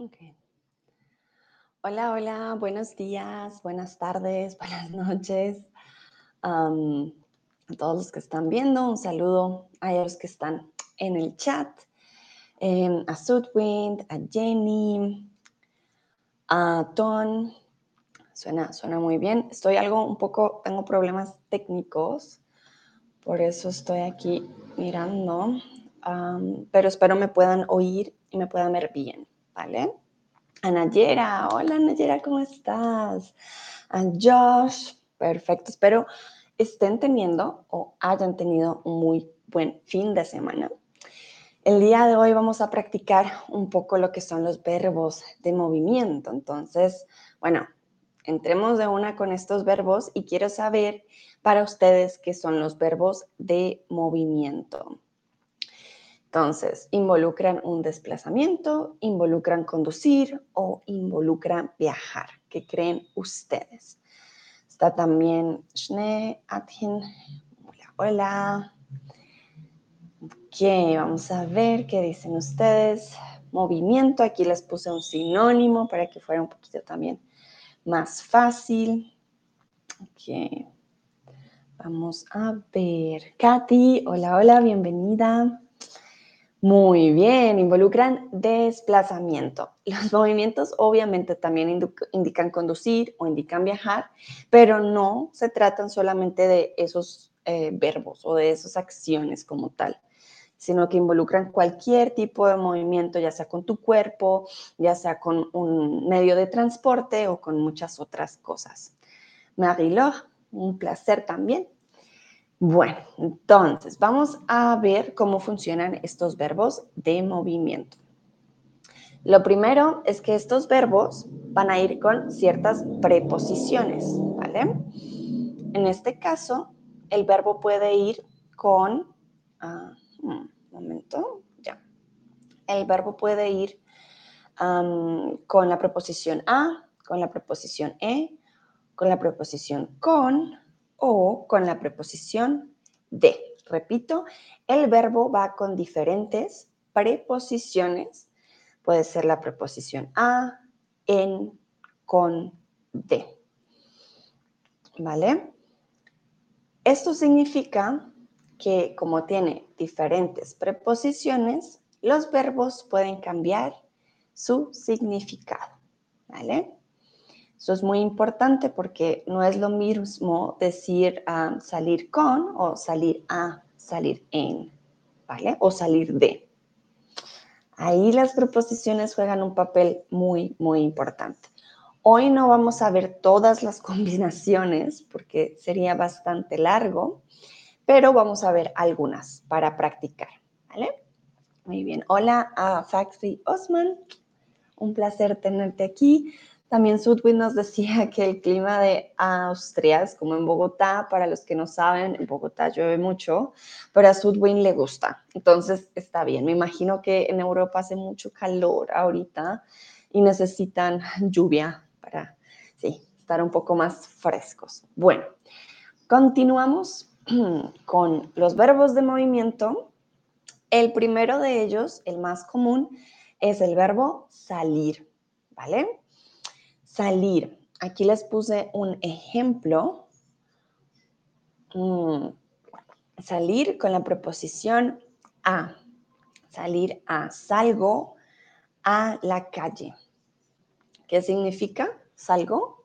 Okay. Hola, hola, buenos días, buenas tardes, buenas noches. a todos los que están viendo, un saludo a ellos que están en el chat, em, a Sudwind, a Jenny, a Ton. Suena, suena muy bien. Estoy algo un poco, tengo problemas técnicos, por eso estoy aquí mirando, pero espero me puedan oír y me puedan ver bien. ¿Vale? A Nayera, hola Nayera, ¿cómo estás? A Josh, perfecto, espero estén teniendo o hayan tenido un muy buen fin de semana. El día de hoy vamos a practicar un poco lo que son los verbos de movimiento. Entonces, bueno, entremos de una con estos verbos y quiero saber para ustedes qué son los verbos de movimiento. Entonces, involucran un desplazamiento, involucran conducir o involucran viajar. ¿Qué creen ustedes? Está también Schnee, Athin. Hola, hola. Ok, vamos a ver qué dicen ustedes. Movimiento, aquí les puse un sinónimo para que fuera un poquito también más fácil. Ok. Vamos a ver. Katy, hola, hola, bienvenida. Muy bien, involucran desplazamiento. Los movimientos obviamente también indican conducir o indican viajar, pero no se tratan solamente de esos eh, verbos o de esas acciones como tal, sino que involucran cualquier tipo de movimiento, ya sea con tu cuerpo, ya sea con un medio de transporte o con muchas otras cosas. Marie-Laure, un placer también. Bueno, entonces vamos a ver cómo funcionan estos verbos de movimiento. Lo primero es que estos verbos van a ir con ciertas preposiciones, ¿vale? En este caso, el verbo puede ir con, uh, un momento, ya. El verbo puede ir con la preposición a, con la preposición e, con la preposición con, o con la preposición de. Repito, el verbo va con diferentes preposiciones. Puede ser la preposición a, en, con, de. ¿Vale? Esto significa que como tiene diferentes preposiciones, los verbos pueden cambiar su significado. ¿Vale? Eso es muy importante porque no es lo mismo decir ah, salir con o salir a, salir en, ¿vale? O salir de. Ahí las preposiciones juegan un papel muy, muy importante. Hoy no vamos a ver todas las combinaciones porque sería bastante largo, pero vamos a ver algunas para practicar, ¿vale? Muy bien. Hola a Faxi Osman. Un placer tenerte aquí. También Sudwin nos decía que el clima de Austria es como en Bogotá, para los que no saben, en Bogotá llueve mucho, pero a Sudwin le gusta, entonces está bien. Me imagino que en Europa hace mucho calor ahorita y necesitan lluvia para, estar un poco más frescos. Bueno, continuamos con los verbos de movimiento. El primero de ellos, el más común, es el verbo salir, ¿vale? Salir. Aquí les puse un ejemplo. Mm, salir con la preposición a. Salir a. Salgo a la calle. ¿Qué significa? Salgo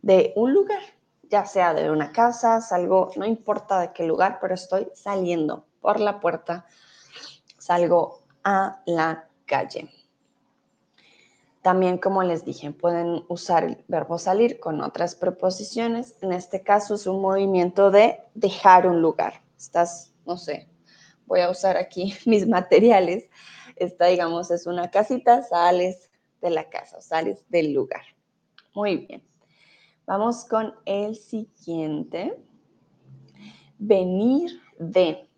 de un lugar, ya sea de una casa, salgo, no importa de qué lugar, pero estoy saliendo por la puerta, salgo a la calle. También, como les dije, pueden usar el verbo salir con otras preposiciones. En este caso es un movimiento de dejar un lugar. Estás, no sé, voy a usar aquí mis materiales. Esta, digamos, es una casita, sales de la casa, sales del lugar. Muy bien. Vamos con el siguiente. Venir de.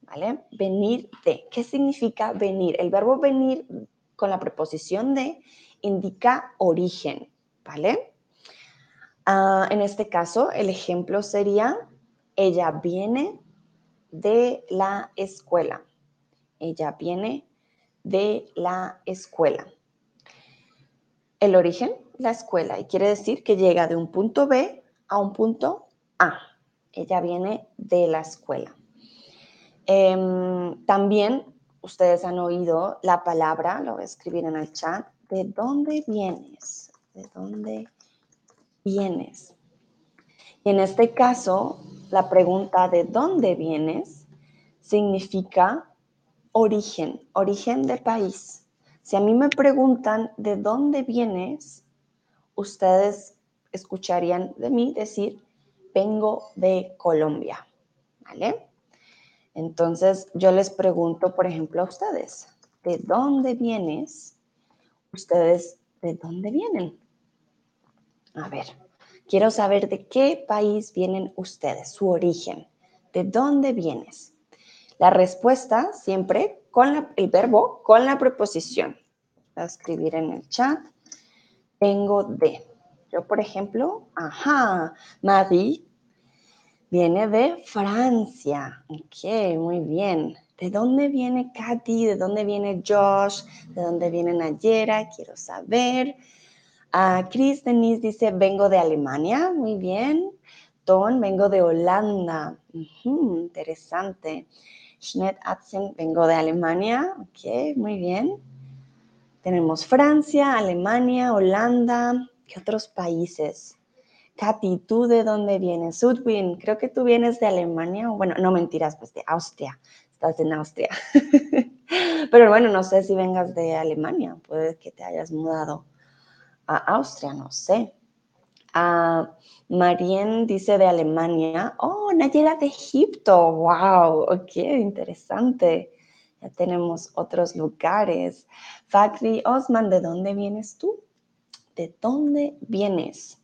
¿Vale? Venir de. ¿Qué significa venir? El verbo venir con la preposición de indica origen, ¿vale? Ah, en este caso, el ejemplo sería, ella viene de la escuela. Ella viene de la escuela. el origen, la escuela, y quiere decir que llega de un punto B a un punto A. Ella viene de la escuela. Em, también ustedes han oído la palabra, lo voy a escribir en el chat, ¿de dónde vienes? ¿De dónde vienes? Y en este caso, la pregunta ¿de dónde vienes? significa origen, origen de país. Si a mí me preguntan de dónde vienes, ustedes escucharían de mí decir, vengo de Colombia, ¿vale? Entonces yo les pregunto, por ejemplo, a ustedes, ¿de dónde vienes? Ustedes, ¿de dónde vienen? A ver, quiero saber de qué país vienen ustedes, su origen. ¿De dónde vienes? La respuesta siempre con el verbo, con la preposición. Voy a escribir en el chat. Tengo de. Yo, por ejemplo, ajá, Marie viene de Francia. Ok, muy bien. ¿De dónde viene Katy? ¿De dónde viene Josh? ¿De dónde viene Nayera? Quiero saber. Uh, Chris Denise dice, vengo de Alemania. Muy bien. Ton, vengo de Holanda. interesante. Schneid Atzen, vengo de Alemania. Ok, muy bien. Tenemos Francia, Alemania, Holanda. ¿Qué otros países? Katy, ¿tú de dónde vienes? Sudwin, creo que tú vienes de Alemania. Bueno, no mentiras, pues de Austria. Estás en Austria. Pero bueno, no sé si vengas de Alemania. Puede que te hayas mudado a Austria, no sé. Ah, Marien dice de Alemania. Oh, Nayera de Egipto. Wow, ok, interesante. Ya tenemos otros lugares. Fakri Osman, ¿de dónde vienes tú? ¿De dónde vienes?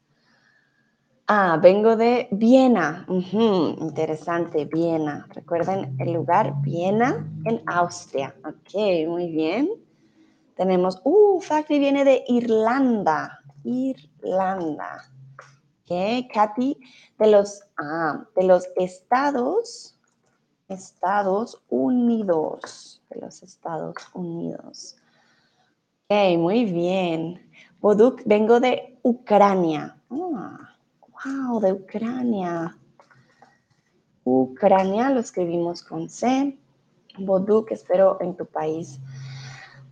Ah, vengo de Viena. interesante, Viena. Recuerden el lugar Viena en Austria. Ok, muy bien. Tenemos, uh, Fakri viene de Irlanda. Irlanda. Ok, Katy, de los, ah, de los Estados, Estados Unidos. De los Estados Unidos. Ok, muy bien. Boduk, vengo de Ucrania. Ah. Wow, de Ucrania. Ucrania lo escribimos con C. Boduk, espero en tu país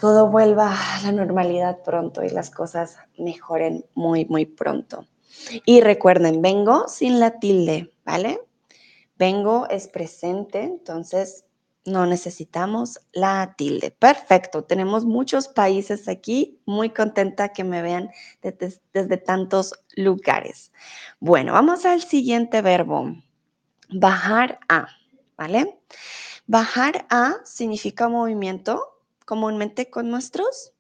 todo vuelva a la normalidad pronto y las cosas mejoren muy, muy pronto. Y recuerden, vengo sin la tilde, ¿vale? Vengo es presente, entonces no necesitamos la tilde. Perfecto, tenemos muchos países aquí. Muy contenta que me vean desde, tantos lugares. Bueno, vamos al siguiente verbo. Bajar a, ¿vale? Bajar a significa movimiento comúnmente con nuestros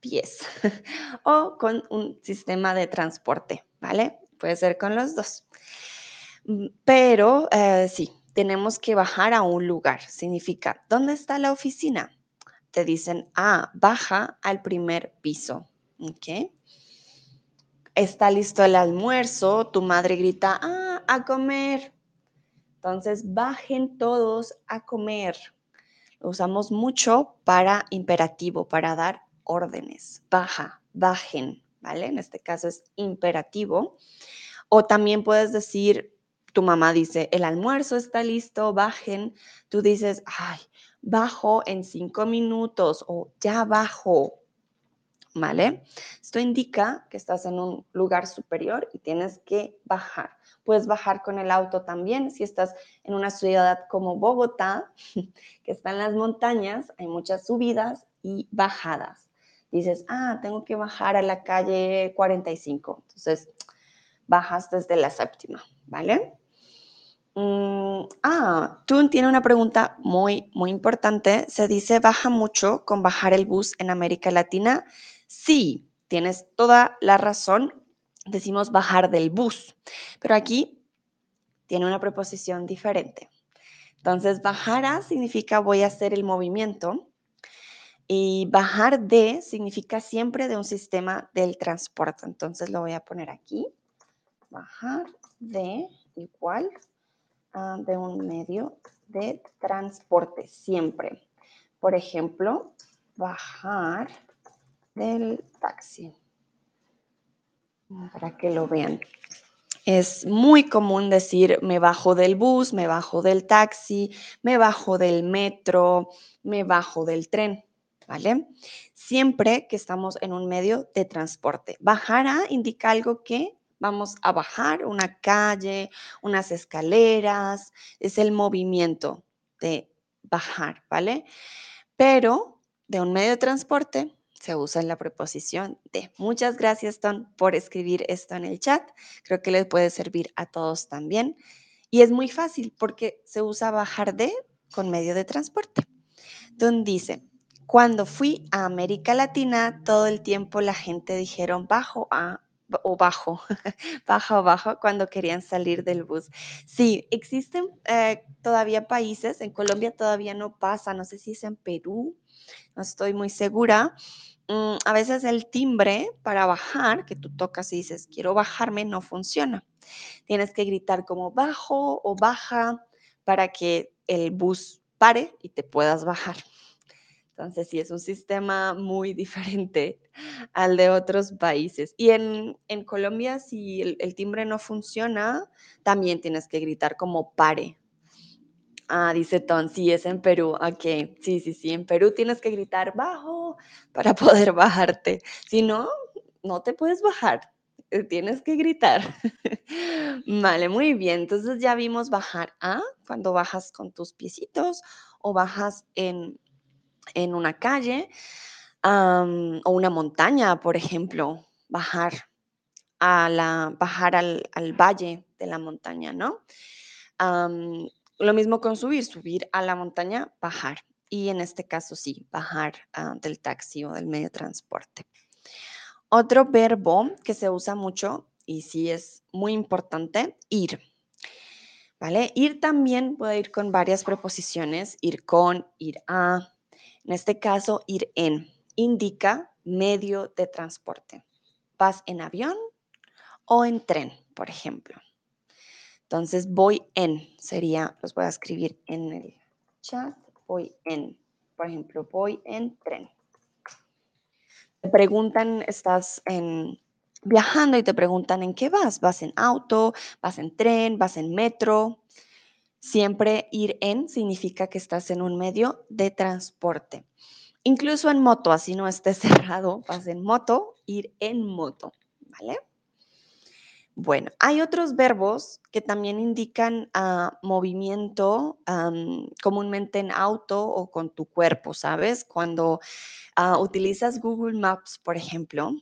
pies o con un sistema de transporte, ¿vale? Puede ser con los dos. Mm, pero eh, sí, tenemos que bajar a un lugar. Significa, ¿dónde está la oficina? Te dicen, ah, baja al primer piso. ¿Ok? Está listo el almuerzo, tu madre grita, ah, a comer. Entonces, bajen todos a comer. Lo usamos mucho para imperativo, para dar órdenes. Baja, bajen, ¿vale? En este caso es imperativo. O también puedes decir, tu mamá dice, el almuerzo está listo, bajen. Tú dices, ay, bajo en cinco minutos o ya bajo. ¿Vale? Esto indica que estás en un lugar superior y tienes que bajar. Puedes bajar con el auto también. Si estás en una ciudad como Bogotá, que está en las montañas, hay muchas subidas y bajadas. Dices, ah, tengo que bajar a la calle 45. Entonces, bajas desde la séptima, ¿vale? Mm, ah, tú tiene una pregunta muy, muy importante. Se dice, ¿baja mucho con bajar el bus en América Latina? Sí, tienes toda la razón. Decimos bajar del bus, pero aquí tiene una preposición diferente. Entonces, bajar significa voy a hacer el movimiento y bajar de significa siempre de un sistema del transporte. Entonces, lo voy a poner aquí. Bajar de igual Ah, de un medio de transporte, siempre. Por ejemplo, bajar del taxi. para que lo vean. Es muy común decir me bajo del bus, me bajo del taxi, me bajo del metro, me bajo del tren, ¿vale? Siempre que estamos en un medio de transporte. Bajar a indica algo que vamos a bajar, una calle, unas escaleras, es el movimiento de bajar, ¿vale? Pero de un medio de transporte se usa en la preposición de. Muchas gracias, Ton, por escribir esto en el chat. Creo que les puede servir a todos también. Y es muy fácil porque se usa bajar de con medio de transporte. Don dice, cuando fui a América Latina, todo el tiempo la gente dijeron bajo a o bajo, baja o bajo cuando querían salir del bus. Sí, existen eh, todavía países, en Colombia todavía no pasa, no sé si es en Perú, no estoy muy segura, Mm, a veces el timbre para bajar, que tú tocas y dices, quiero bajarme, no funciona. Tienes que gritar como bajo o baja para que el bus pare y te puedas bajar. Entonces, sí, es un sistema muy diferente al de otros países. Y en, Colombia, si el, timbre no funciona, también tienes que gritar como pare Ah, dice Ton, sí, es en Perú. Ok, sí, sí, sí, en Perú tienes que gritar bajo para poder bajarte. Si no, no te puedes bajar, eh, tienes que gritar. vale, muy bien. Entonces ya vimos bajar a cuando bajas con tus piecitos o bajas en, en una calle o una montaña, por ejemplo, bajar a la, bajar al, valle de la montaña, ¿no? Lo mismo con subir, subir a la montaña, bajar. Y en este caso sí, bajar ah, del taxi o del medio de transporte. Otro verbo que se usa mucho y sí es muy importante, ir. ¿Vale? Ir también puede ir con varias preposiciones, ir con, ir a. En este caso, ir en indica medio de transporte. ¿Vas en avión o en tren, por ejemplo? Entonces, voy en sería, los voy a escribir en el chat, voy en, por ejemplo, voy en tren. Te preguntan, estás en, viajando y te preguntan en qué vas. ¿Vas en auto? ¿Vas en tren? ¿Vas en metro? Siempre ir en significa que estás en un medio de transporte. Incluso en moto, así no estés cerrado, vas en moto, ir en moto, ¿vale? Bueno, hay otros verbos que también indican ah, movimiento comúnmente en auto o con tu cuerpo, ¿sabes? Cuando ah, utilizas Google Maps, por ejemplo,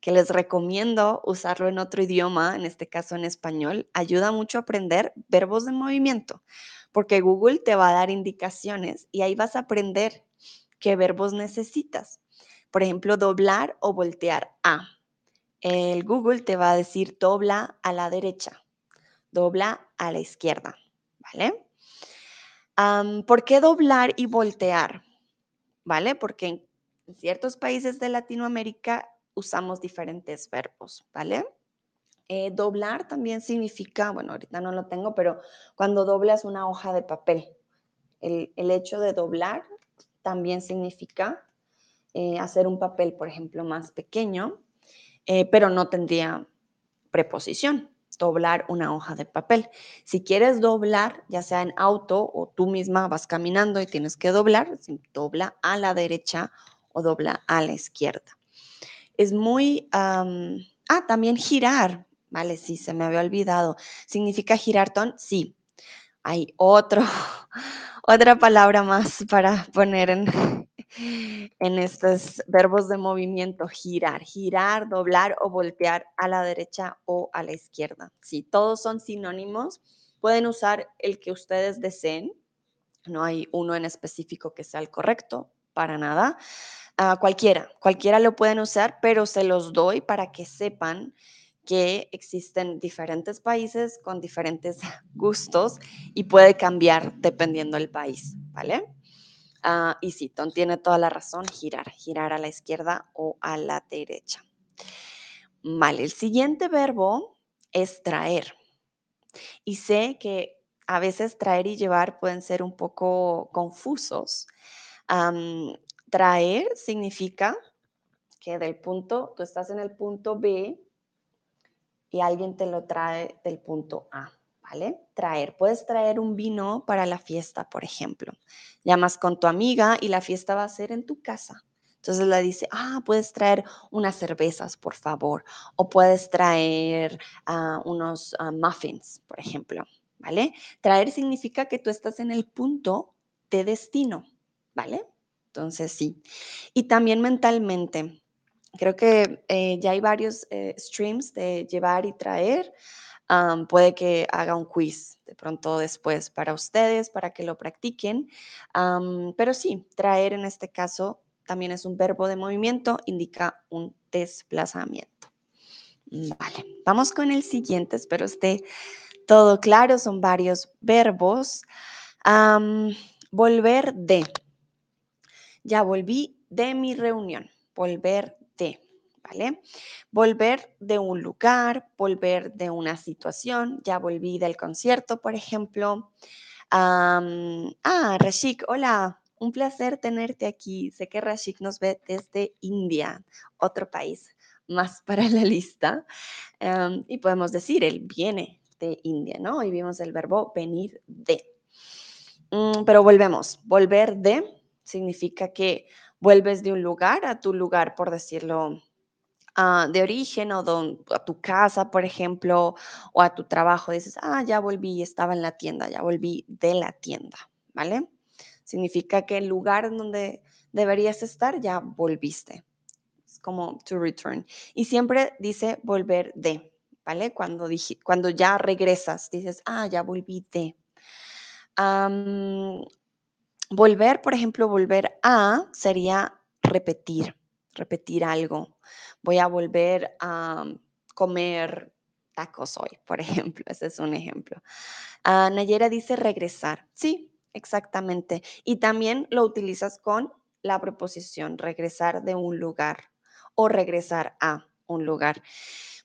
que les recomiendo usarlo en otro idioma, en este caso en español, ayuda mucho a aprender verbos de movimiento, porque Google te va a dar indicaciones y ahí vas a aprender qué verbos necesitas. Por ejemplo, doblar o voltear a el Google te va a decir dobla a la derecha, dobla a la izquierda, ¿vale? ¿Por qué doblar y voltear? ¿Vale? Porque en ciertos países de Latinoamérica usamos diferentes verbos, ¿vale? Eh, doblar también significa, bueno, ahorita no lo tengo, pero cuando doblas una hoja de papel, el, hecho de doblar también significa eh, hacer un papel, por ejemplo, más pequeño eh, pero no tendría preposición, doblar una hoja de papel. Si quieres doblar, ya sea en auto o tú misma vas caminando y tienes que doblar, dobla a la derecha o dobla a la izquierda. Es muy... ah, también girar, ¿vale? Sí, se me había olvidado. ¿Significa girar, Ton? Sí. Hay otro, otra palabra más para poner en, en estos verbos de movimiento, girar, girar, doblar o voltear a la derecha o a la izquierda. Sí, todos son sinónimos. Pueden usar el que ustedes deseen. No hay uno en específico que sea el correcto, para nada. Ah, cualquiera, cualquiera lo pueden usar, pero se los doy para que sepan que existen diferentes países con diferentes gustos y puede cambiar dependiendo del país, ¿vale? Ah, y sí, Tom tiene toda la razón, girar, girar a la izquierda o a la derecha. Vale, el siguiente verbo es traer. Y sé que a veces traer y llevar pueden ser un poco confusos. Traer significa que del punto, tú estás en el punto B y alguien te lo trae del punto A, ¿vale? Traer. Puedes traer un vino para la fiesta, por ejemplo. Llamas con tu amiga y la fiesta va a ser en tu casa. Entonces le dice, ah, puedes traer unas cervezas, por favor, o puedes traer ah, unos ah, muffins, por ejemplo, ¿vale? Traer significa que tú estás en el punto de destino, ¿vale? Entonces sí. Y también mentalmente, creo que eh, ya hay varios eh, streams de llevar y traer. puede que haga un quiz de pronto después para ustedes, para que lo practiquen. pero sí, traer en este caso también es un verbo de movimiento, indica un desplazamiento. Vale, vamos con el siguiente, espero esté todo claro, son varios verbos. volver de. Ya volví de mi reunión, volver de, ¿vale? Volver de un lugar, volver de una situación, ya volví del concierto, por ejemplo. ah, Rashik, hola, un placer tenerte aquí. Sé que Rashik nos ve desde India, otro país más para la lista. Y podemos decir, él viene de India, ¿no? Y vimos el verbo venir de. Mm, pero volvemos. Volver de significa que vuelves de un lugar a tu lugar, por decirlo ah, de origen o a tu casa, por ejemplo, o a tu trabajo. Dices, ah, ya volví, estaba en la tienda, ya volví de la tienda, ¿vale? Significa que el lugar en donde deberías estar ya volviste. Es como to return. Y siempre dice volver de, ¿vale? Cuando, cuando ya regresas, dices, ah, ya volví de. Volver, por ejemplo, volver a sería repetir, repetir algo. Voy a volver a comer tacos hoy, por ejemplo. Ese es un ejemplo. Ah, Nayera dice regresar. Sí, Exactamente. Y también lo utilizas con la preposición regresar de un lugar o regresar a un lugar.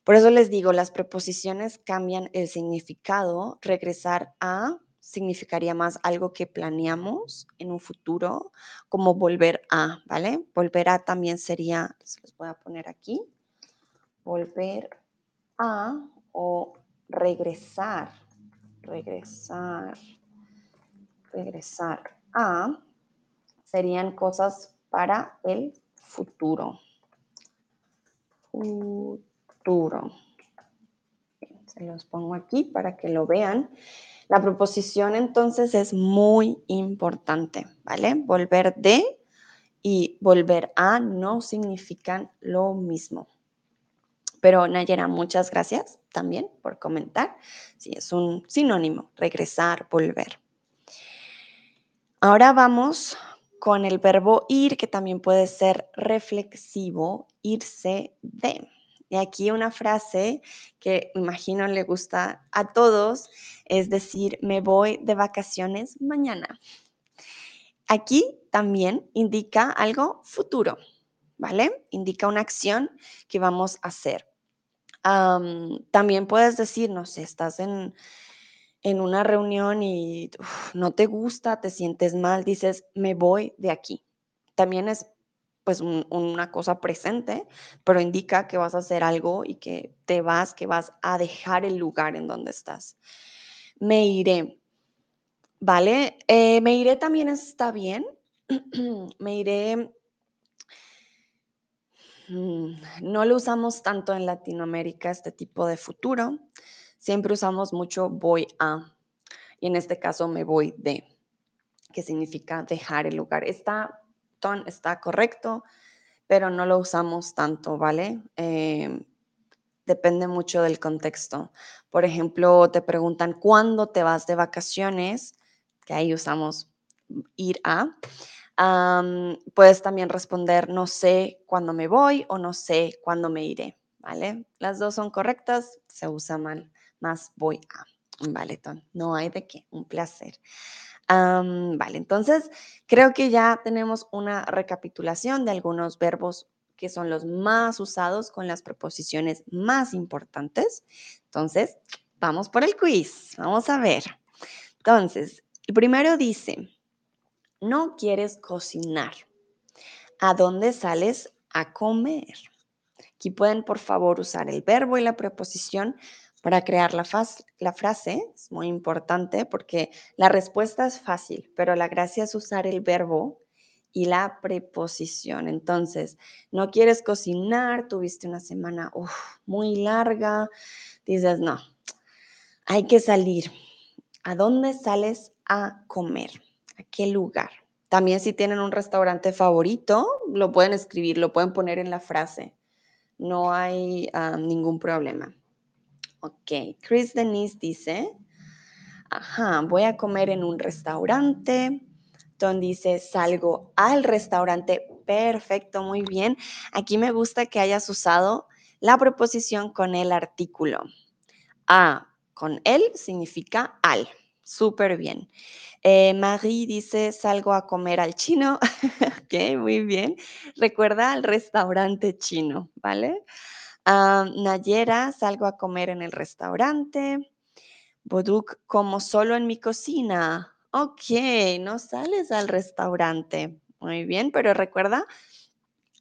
Por eso les digo, las preposiciones cambian el significado. Regresar a significaría más algo que planeamos en un futuro, como volver a, ¿vale? Volver a también sería, se los voy a poner aquí, volver a o regresar, regresar regresar a serían cosas para el futuro. Futuro. Se los pongo aquí para que lo vean. La proposición entonces es muy importante, ¿vale? Volver de y volver a no significan lo mismo. Pero Nayera, muchas gracias también por comentar. Sí, es un sinónimo, regresar, volver. Ahora vamos con el verbo ir, que también puede ser reflexivo, irse de. Aquí una frase que imagino le gusta a todos, es decir, me voy de vacaciones mañana. Aquí también indica algo futuro, ¿vale? Indica una acción que vamos a hacer. también puedes decir, no sé, estás en, en una reunión y no te gusta, te sientes mal, dices, me voy de aquí. También es pues una cosa presente, pero indica que vas a hacer algo y que te vas, que vas a dejar el lugar en donde estás. Me iré. ¿Vale? Eh, me iré también está bien. me iré. Mm, no lo usamos tanto en Latinoamérica, este tipo de futuro siempre usamos mucho voy a. Y en este caso me voy de, que significa dejar el lugar. Está, está correcto, pero no lo usamos tanto, ¿vale? Em, depende mucho del contexto. Por ejemplo, te preguntan cuándo te vas de vacaciones, que ahí usamos ir a. puedes también responder no sé cuándo me voy o no sé cuándo me iré, ¿vale? Las dos son correctas, se usa mal más voy a. Vale, no hay de qué, un placer. Vale, entonces creo que ya tenemos una recapitulación de algunos verbos que son los más usados con las preposiciones más importantes. Entonces, vamos por el quiz. Vamos a ver. Entonces, el primero dice, no quieres cocinar. ¿A dónde sales a comer? Aquí pueden, por favor, usar el verbo y la preposición para crear la, frase. Es muy importante porque la respuesta es fácil, pero la gracia es usar el verbo y la preposición. Entonces, no quieres cocinar, tuviste una semana muy larga, dices, no, hay que salir. ¿A dónde sales a comer? ¿A qué lugar? También si tienen un restaurante favorito, lo pueden escribir, lo pueden poner en la frase. No hay ah, ningún problema. Ok, Chris Denise dice, ajá, voy a comer en un restaurante. Tom dice, salgo al restaurante. Perfecto, muy bien. Aquí me gusta que hayas usado la preposición con el artículo. A con él significa al. Súper bien. Eh, Marie dice, salgo a comer al chino. ok, muy bien. Recuerda al restaurante chino, ¿vale? Ah, Nayera, salgo a comer en el restaurante. Boduk, como solo en mi cocina. Ok, no sales al restaurante. Muy bien, pero recuerda,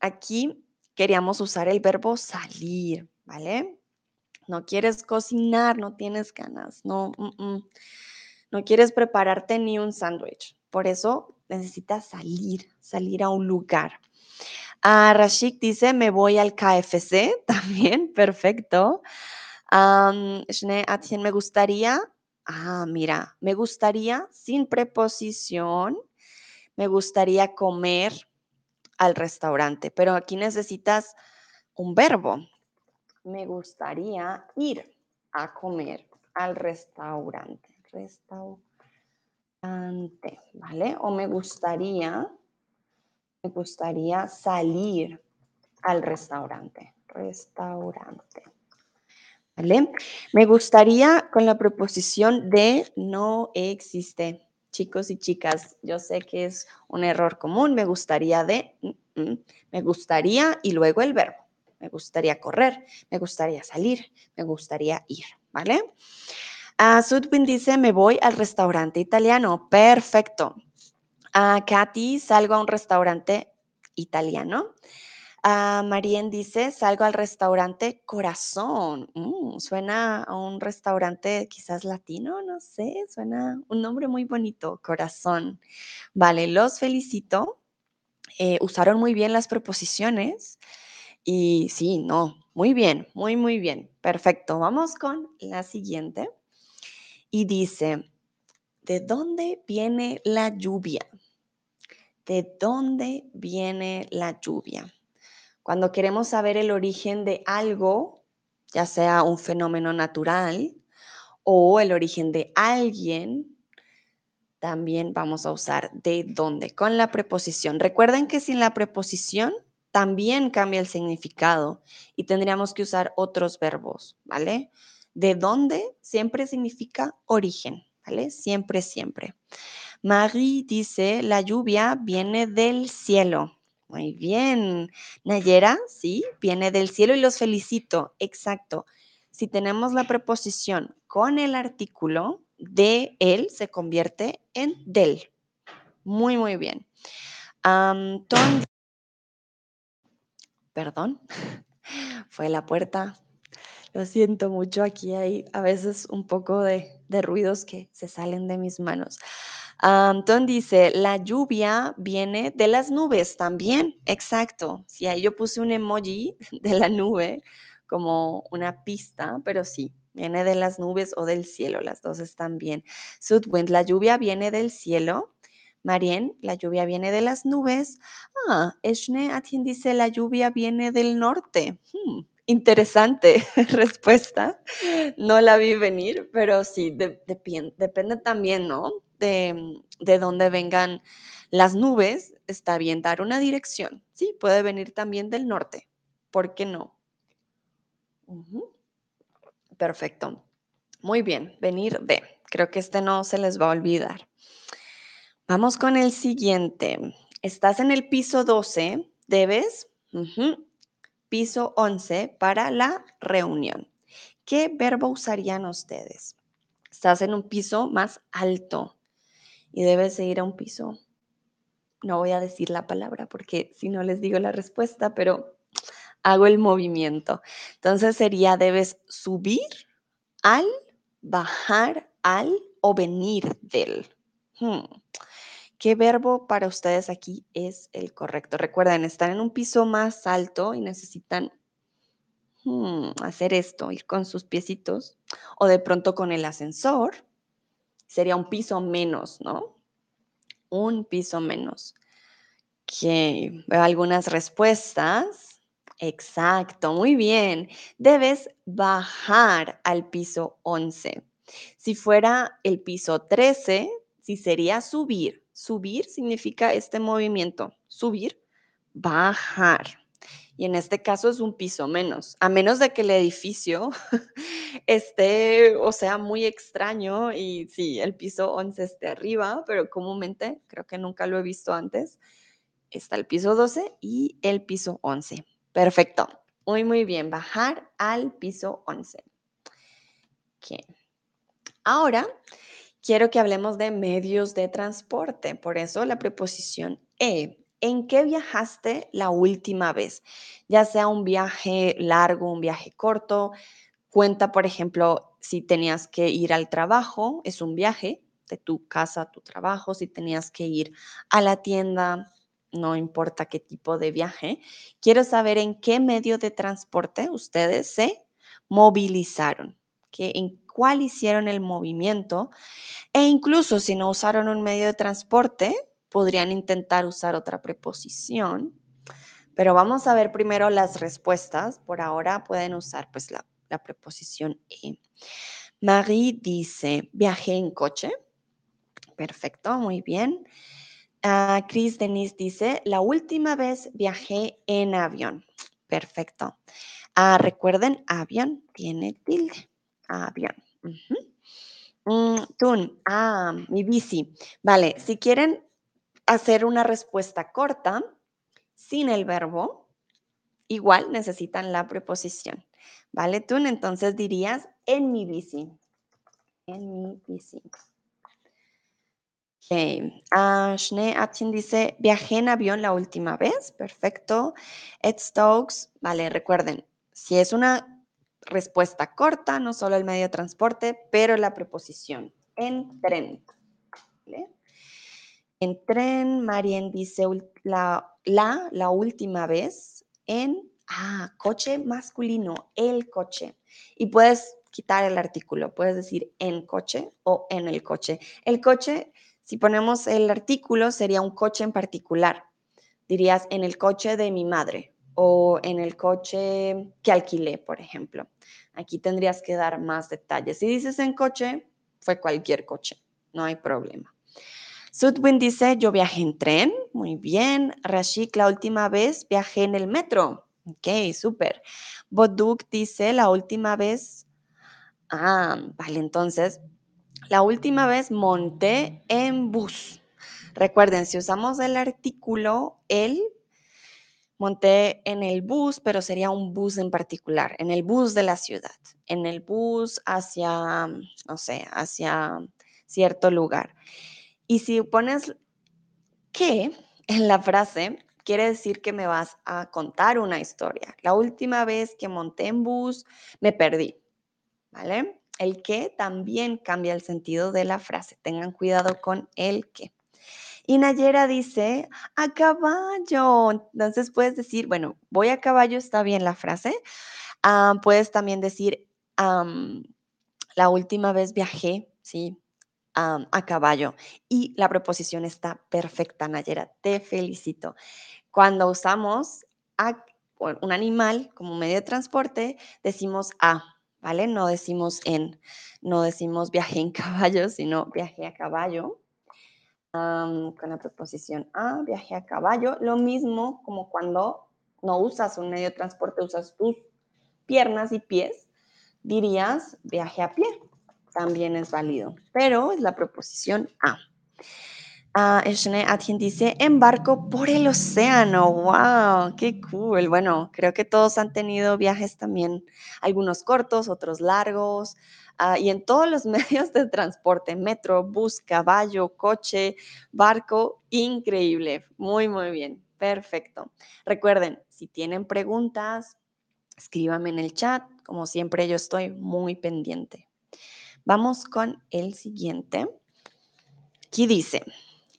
aquí queríamos usar el verbo salir, ¿vale? No quieres cocinar, no tienes ganas, no, no quieres prepararte ni un sándwich. Por eso necesitas salir, salir a un lugar. Ah, Rashik dice, me voy al KFC, también, perfecto. Um, me gustaría Ah, mira, me gustaría, sin preposición, me gustaría comer al restaurante, pero aquí necesitas un verbo. Me gustaría ir a comer al restaurante. Restaurante, ¿vale? O me gustaría, me gustaría salir al restaurante. Restaurante. ¿Vale? Me gustaría con la preposición de no existe. Chicos y chicas, yo sé que es un error común. Me gustaría de, mm, mm, me gustaría y luego el verbo. Me gustaría correr, me gustaría salir, me gustaría ir, ¿vale? Uh, Sudwin dice, me voy al restaurante italiano. Perfecto. Uh, Katy, salgo a un restaurante italiano. Ah, Marien dice, salgo al restaurante Corazón. Mm, suena a un restaurante quizás latino, no sé, suena un nombre muy bonito, Corazón. Vale, los felicito. Eh, usaron muy bien las preposiciones y sí, no, muy bien, muy, muy bien. Perfecto, vamos con la siguiente. Y dice, ¿de dónde viene la lluvia? ¿De dónde viene la lluvia? Cuando queremos saber el origen de algo, ya sea un fenómeno natural o el origen de alguien, también vamos a usar de dónde con la preposición. Recuerden que sin la preposición también cambia el significado y tendríamos que usar otros verbos, ¿vale? De dónde siempre significa origen, ¿vale? Siempre, siempre. Marie dice, la lluvia viene del cielo. Muy bien. Nayera, sí, viene del cielo y los felicito. Exacto. Si tenemos la preposición con el artículo, de él se convierte en del. Muy, muy bien. Perdón, fue la puerta. Lo siento mucho, aquí hay a veces un poco de, de ruidos que se salen de mis manos. Anton dice, la lluvia viene de las nubes también. Exacto. Sí, ahí yo puse un emoji de la nube como una pista, pero sí, viene de las nubes o del cielo. Las dos están bien. Sudwind, la lluvia viene del cielo. Marien, la lluvia viene de las nubes. Ah, Eshne Atien dice, la lluvia viene del norte. Hmm, interesante respuesta. No la vi venir, pero sí, depende también, ¿no? De, de dónde vengan las nubes, está bien dar una dirección. Sí, puede venir también del norte. ¿Por qué no? Perfecto. Muy bien, venir de. Creo que este no se les va a olvidar. Vamos con el siguiente. Estás en el piso 12, debes piso 11 para la reunión. ¿Qué verbo usarían ustedes? Estás en un piso más alto y debes ir a un piso. No voy a decir la palabra porque si no les digo la respuesta, pero hago el movimiento. Entonces sería, debes subir al, bajar al o venir del. Hmm. ¿Qué verbo para ustedes aquí es el correcto? Recuerden, están en un piso más alto y necesitan hmm, hacer esto, ir con sus piecitos o de pronto con el ascensor. Sería un piso menos, ¿no? Un piso menos. Que veo algunas respuestas. Exacto, muy bien. Debes bajar al piso 11. Si fuera el piso 13, sí sería subir. Subir significa este movimiento. Subir, bajar. Y en este caso es un piso menos, a menos de que el edificio esté, o sea, muy extraño y sí, el piso 11 esté arriba, pero comúnmente, creo que nunca lo he visto antes, está el piso 12 y el piso 11. Perfecto. Muy, muy bien. Bajar al piso 11. Ahora quiero que hablemos de medios de transporte. Por eso la preposición e. ¿En qué viajaste la última vez? Ya sea un viaje largo, un viaje corto. Cuenta, por ejemplo, si tenías que ir al trabajo, es un viaje de tu casa a tu trabajo. Si tenías que ir a la tienda, no importa qué tipo de viaje. Quiero saber en qué medio de transporte ustedes se movilizaron, que en cuál hicieron el movimiento e incluso si no usaron un medio de transporte, podrían intentar usar otra preposición. Pero vamos a ver primero las respuestas. Por ahora pueden usar pues la, preposición e. Marie dice, viajé en coche. Perfecto, muy bien. Uh, Chris Denise dice, la última vez viajé en avión. Perfecto. Ah, recuerden, avión tiene tilde. Avión. Mm, tun, ah, mi bici. Vale, si quieren hacer una respuesta corta sin el verbo, igual necesitan la preposición. ¿Vale, Tun? Entonces dirías en mi bici. En mi bici. Ok. Uh, Schnee dice, viajé en avión la última vez. Perfecto. Ed Stokes, vale, recuerden, si es una respuesta corta, no solo el medio de transporte, pero la preposición en tren. En tren, Marien dice la, la, última vez en ah, coche masculino, el coche. Y puedes quitar el artículo, puedes decir en coche o en el coche. El coche, si ponemos el artículo, sería un coche en particular. Dirías en el coche de mi madre o en el coche que alquilé, por ejemplo. Aquí tendrías que dar más detalles. Si dices en coche, fue cualquier coche, no hay problema. Sudwin dice, yo viajé en tren, muy bien. Rashik, la última vez viajé en el metro. Ok, súper. Boduk dice, la última vez, ah, vale, entonces, la última vez monté en bus. Recuerden, si usamos el artículo el, monté en el bus, pero sería un bus en particular, en el bus de la ciudad, en el bus hacia, no sé, hacia cierto lugar. Y si pones que en la frase, quiere decir que me vas a contar una historia. La última vez que monté en bus, me perdí, ¿vale? El que también cambia el sentido de la frase. Tengan cuidado con el que. Y Nayera dice, a caballo. Entonces puedes decir, bueno, voy a caballo, está bien la frase. Ah, puedes también decir, la última vez viajé, ¿sí? A caballo. Y la preposición está perfecta, Nayera. Te felicito. Cuando usamos a, un animal como medio de transporte, decimos a, ¿vale? No decimos en, no decimos viajé en caballo, sino viajé a caballo con la preposición a, viaje a caballo. Lo mismo como cuando no usas un medio de transporte, usas tus piernas y pies, dirías viaje a pie. También es válido, pero es la preposición a. Uh, dice, embarco por el océano. ¡Wow! ¡Qué cool! Bueno, creo que todos han tenido viajes también, algunos cortos, otros largos. Ah, y en todos los medios de transporte, metro, bus, caballo, coche, barco, increíble, muy, muy bien, Perfecto. Recuerden, si tienen preguntas, escríbanme en el chat. Como siempre, yo estoy muy pendiente. Vamos con el siguiente. Aquí dice,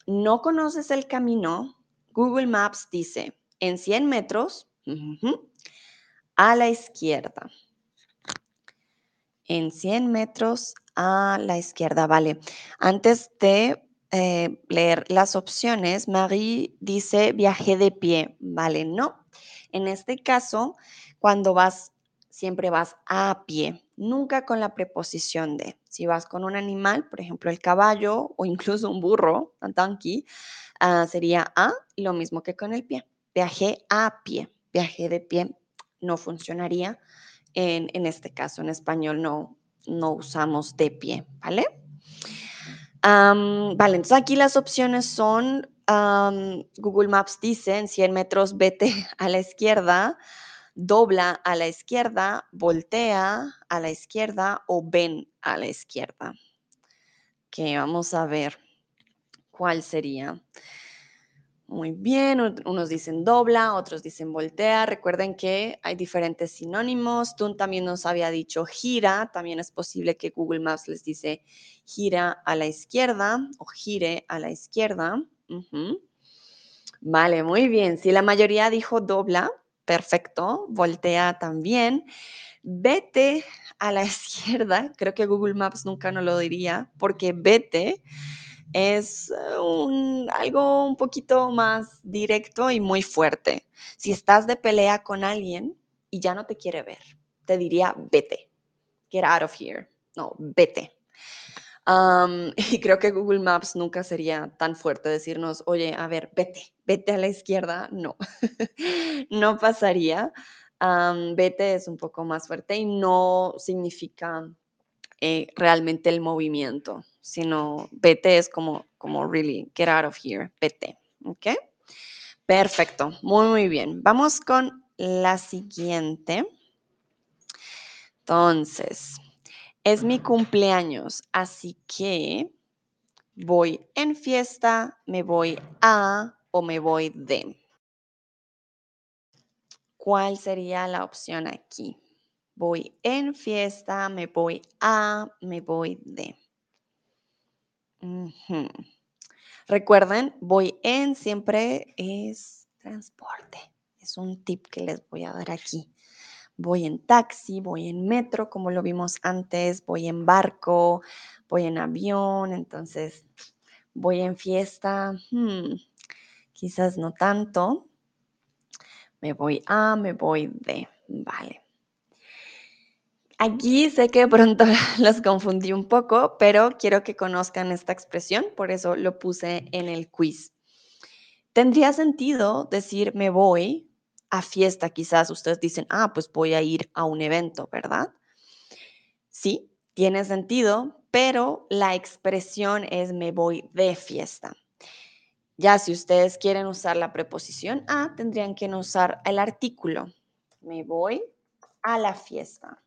no conoces el camino. Google Maps dice, en 100 metros, a la izquierda. En 100 metros a la izquierda, vale. Antes de eh, leer las opciones, Marie dice viaje de pie, vale, no. En este caso, cuando vas, siempre vas a pie, nunca con la preposición de. Si vas con un animal, por ejemplo, el caballo o incluso un burro, un donkey, ah, sería a, lo mismo que con el pie. Viaje a pie, viaje de pie no funcionaría. En, en este caso, en español no, no usamos de pie, ¿vale? vale, entonces aquí las opciones son, Google Maps dice, en 100 metros vete a la izquierda, dobla a la izquierda, voltea a la izquierda o ven a la izquierda. Que vamos a ver cuál sería. Muy bien, unos dicen dobla, otros dicen voltea. Recuerden que hay diferentes sinónimos. Tú también nos había dicho gira. También es posible que Google Maps les dice gira a la izquierda o gire a la izquierda. Vale, muy bien. Si la mayoría dijo dobla, perfecto. Voltea también. Vete a la izquierda. Creo que Google Maps nunca nos lo diría porque vete es eh, un, algo un poquito más directo y muy fuerte. Si estás de pelea con alguien y ya no te quiere ver, te diría vete, get out of here. No, vete. y creo que Google Maps nunca sería tan fuerte decirnos, oye, a ver, vete, vete a la izquierda. No, no pasaría. vete es un poco más fuerte y no significa eh, realmente el movimiento sino vete es como, como really, get out of here, vete, ¿ok? Perfecto, muy, muy bien. Vamos con la siguiente. Entonces, es mi cumpleaños, así que voy en fiesta, me voy a o me voy de. ¿Cuál sería la opción aquí? Voy en fiesta, me voy a, me voy de. Recuerden, voy en siempre es transporte. Es un tip que les voy a dar aquí. Voy en taxi, voy en metro, como lo vimos antes, voy en barco, voy en avión, entonces voy en fiesta, hmm, quizás no tanto. Me voy a, me voy de, vale. Aquí sé que pronto los confundí un poco, pero quiero que conozcan esta expresión, por eso lo puse en el quiz. Tendría sentido decir me voy a fiesta, quizás ustedes dicen, ah, pues voy a ir a un evento, ¿verdad? Sí, tiene sentido, pero la expresión es me voy de fiesta. Ya si ustedes quieren usar la preposición a, tendrían que usar el artículo. Me voy a la fiesta.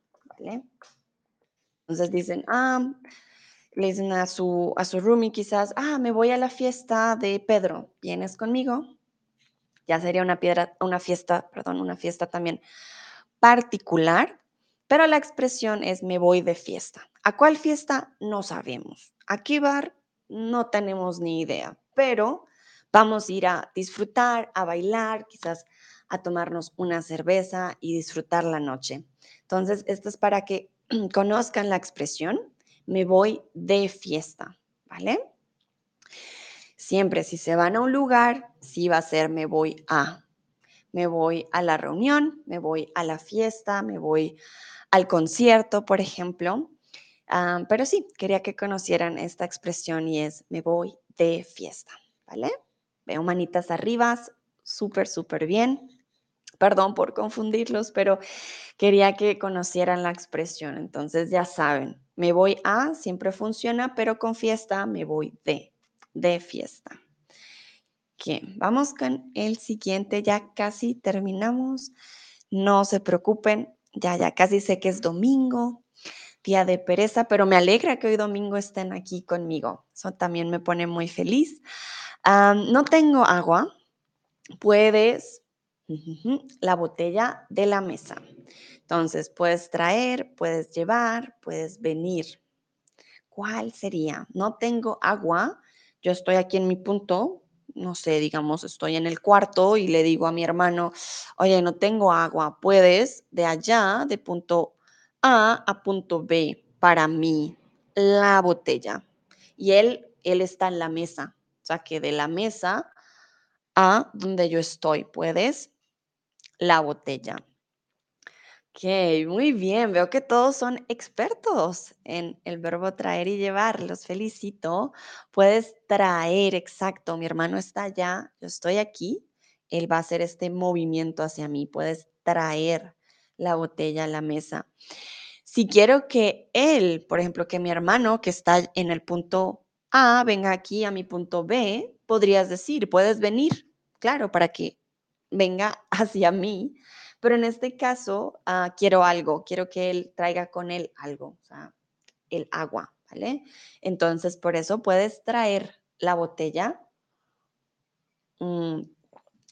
Entonces dicen, ah, le dicen a su, a su roomie quizás, ah, me voy a la fiesta de Pedro, ¿vienes conmigo? Ya sería una, piedra, una fiesta, perdón, una fiesta también particular, pero la expresión es me voy de fiesta. ¿A cuál fiesta? No sabemos. ¿A qué bar? No tenemos ni idea, pero vamos a ir a disfrutar, a bailar, quizás a tomarnos una cerveza y disfrutar la noche. Entonces, esto es para que conozcan la expresión, me voy de fiesta, ¿vale? Siempre si se van a un lugar, sí va a ser me voy a. Me voy a la reunión, me voy a la fiesta, me voy al concierto, por ejemplo. Ah, pero sí, quería que conocieran esta expresión y es me voy de fiesta, ¿vale? Veo manitas arriba, súper, súper bien. Perdón por confundirlos, pero quería que conocieran la expresión. Entonces ya saben, me voy a, siempre funciona, pero con fiesta me voy de, de fiesta. Bien, vamos con el siguiente, ya casi terminamos. No se preocupen, ya, ya casi sé que es domingo, día de pereza, pero me alegra que hoy domingo estén aquí conmigo. Eso también me pone muy feliz. no tengo agua, puedes, la botella de la mesa. Entonces, puedes traer, puedes llevar, puedes venir. ¿Cuál sería? No tengo agua, yo estoy aquí en mi punto, no sé, digamos, estoy en el cuarto y le digo a mi hermano, oye, no tengo agua, puedes de allá, de punto A a punto B, para mí, la botella. Y él, él está en la mesa, o sea que de la mesa a donde yo estoy, puedes la botella. Muy bien. Veo que todos son expertos en el verbo traer y llevar. Los felicito. Puedes traer, exacto. Mi hermano está allá, yo estoy aquí. Él va a hacer este movimiento hacia mí. Puedes traer la botella a la mesa. Si quiero que él, por ejemplo, que mi hermano que está en el punto A venga aquí a mi punto B, podrías decir, puedes venir, claro, para que venga hacia mí pero en este caso, ah, quiero algo, quiero que él traiga con él algo, o sea, el agua, ¿vale? Entonces, por eso puedes traer la botella mm,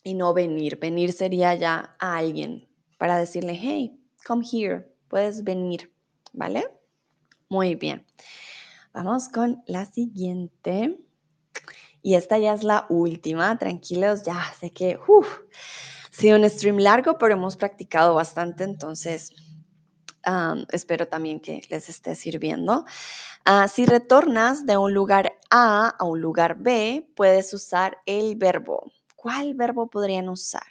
y no venir. Venir sería ya a alguien para decirle, hey, come here, puedes venir, ¿vale? Muy bien. Vamos con la siguiente. Y esta ya es la última, tranquilos, ya sé que, uff, sido un stream largo, pero hemos practicado bastante, entonces espero también que les esté sirviendo. Ah, si retornas de un lugar A a un lugar B, puedes usar el verbo. ¿Cuál verbo podrían usar?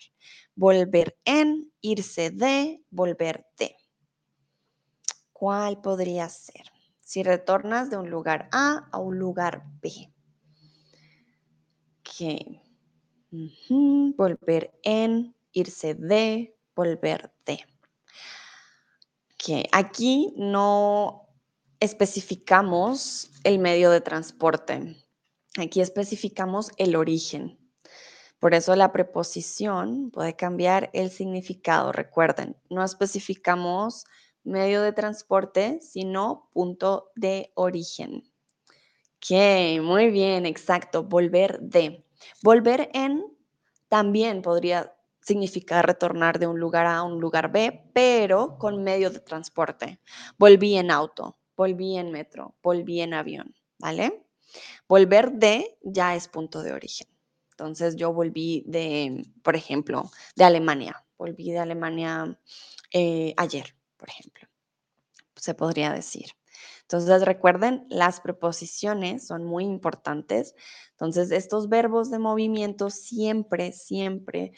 Volver en, irse de, volver de. ¿Cuál podría ser? Si retornas de un lugar A a un lugar B. Ok. Volver en, irse de, volver de. Que aquí no especificamos el medio de transporte. Aquí especificamos el origen. Por eso la preposición puede cambiar el significado. Recuerden, no especificamos medio de transporte, sino punto de origen. Ok, muy bien, exacto. Volver de. Volver en también podría significa retornar de un lugar A a un lugar B, pero con medio de transporte. Volví en auto, volví en metro, volví en avión, ¿vale? Volver de ya es punto de origen. Entonces yo volví de, por ejemplo, de Alemania. Volví de Alemania eh, ayer, por ejemplo. Se podría decir. Entonces recuerden, las preposiciones son muy importantes. Entonces estos verbos de movimiento siempre, siempre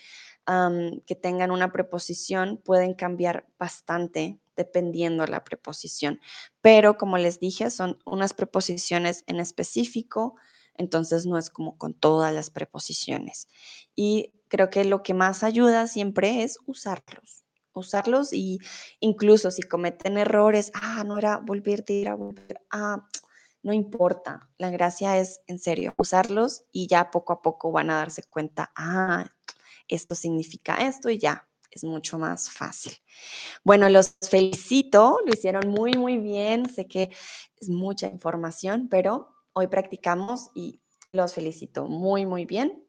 que tengan una preposición pueden cambiar bastante dependiendo de la preposición. Pero como les dije, son unas preposiciones en específico, entonces no es como con todas las preposiciones. Y creo que lo que más ayuda siempre es usarlos, usarlos y incluso si cometen errores, ah, no era volver a ir a volver, ah, no importa. La gracia es, en serio, usarlos y ya poco a poco van a darse cuenta, ah, esto significa esto y ya, es mucho más fácil. Bueno, los felicito, lo hicieron muy, muy bien. Sé que es mucha información, pero hoy practicamos y los felicito muy, muy bien.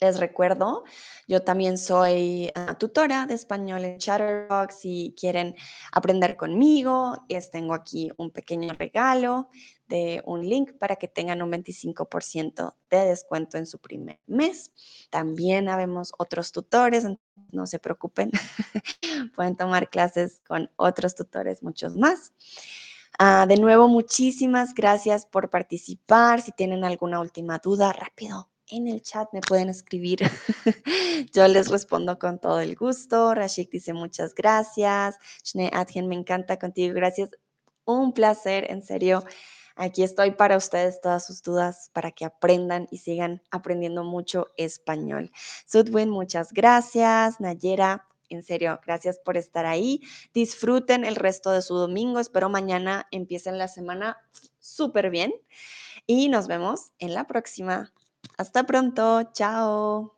Les recuerdo, yo también soy ah, tutora de español en Chatterbox. Si quieren aprender conmigo, les tengo aquí un pequeño regalo de un link para que tengan un 25% de descuento en su primer mes. También habemos otros tutores, no se preocupen, pueden tomar clases con otros tutores, muchos más. Ah, de nuevo, muchísimas gracias por participar. Si tienen alguna última duda, rápido, en el chat me pueden escribir. Yo les respondo con todo el gusto. Rashik dice muchas gracias. Shne Adjen, me encanta contigo. Gracias. Un placer, en serio. Aquí estoy para ustedes, todas sus dudas, para que aprendan y sigan aprendiendo mucho español. Sudwin, muchas gracias. Nayera, en serio, gracias por estar ahí. Disfruten el resto de su domingo. Espero mañana empiecen la semana súper bien. Y nos vemos en la próxima. Hasta pronto. Chao.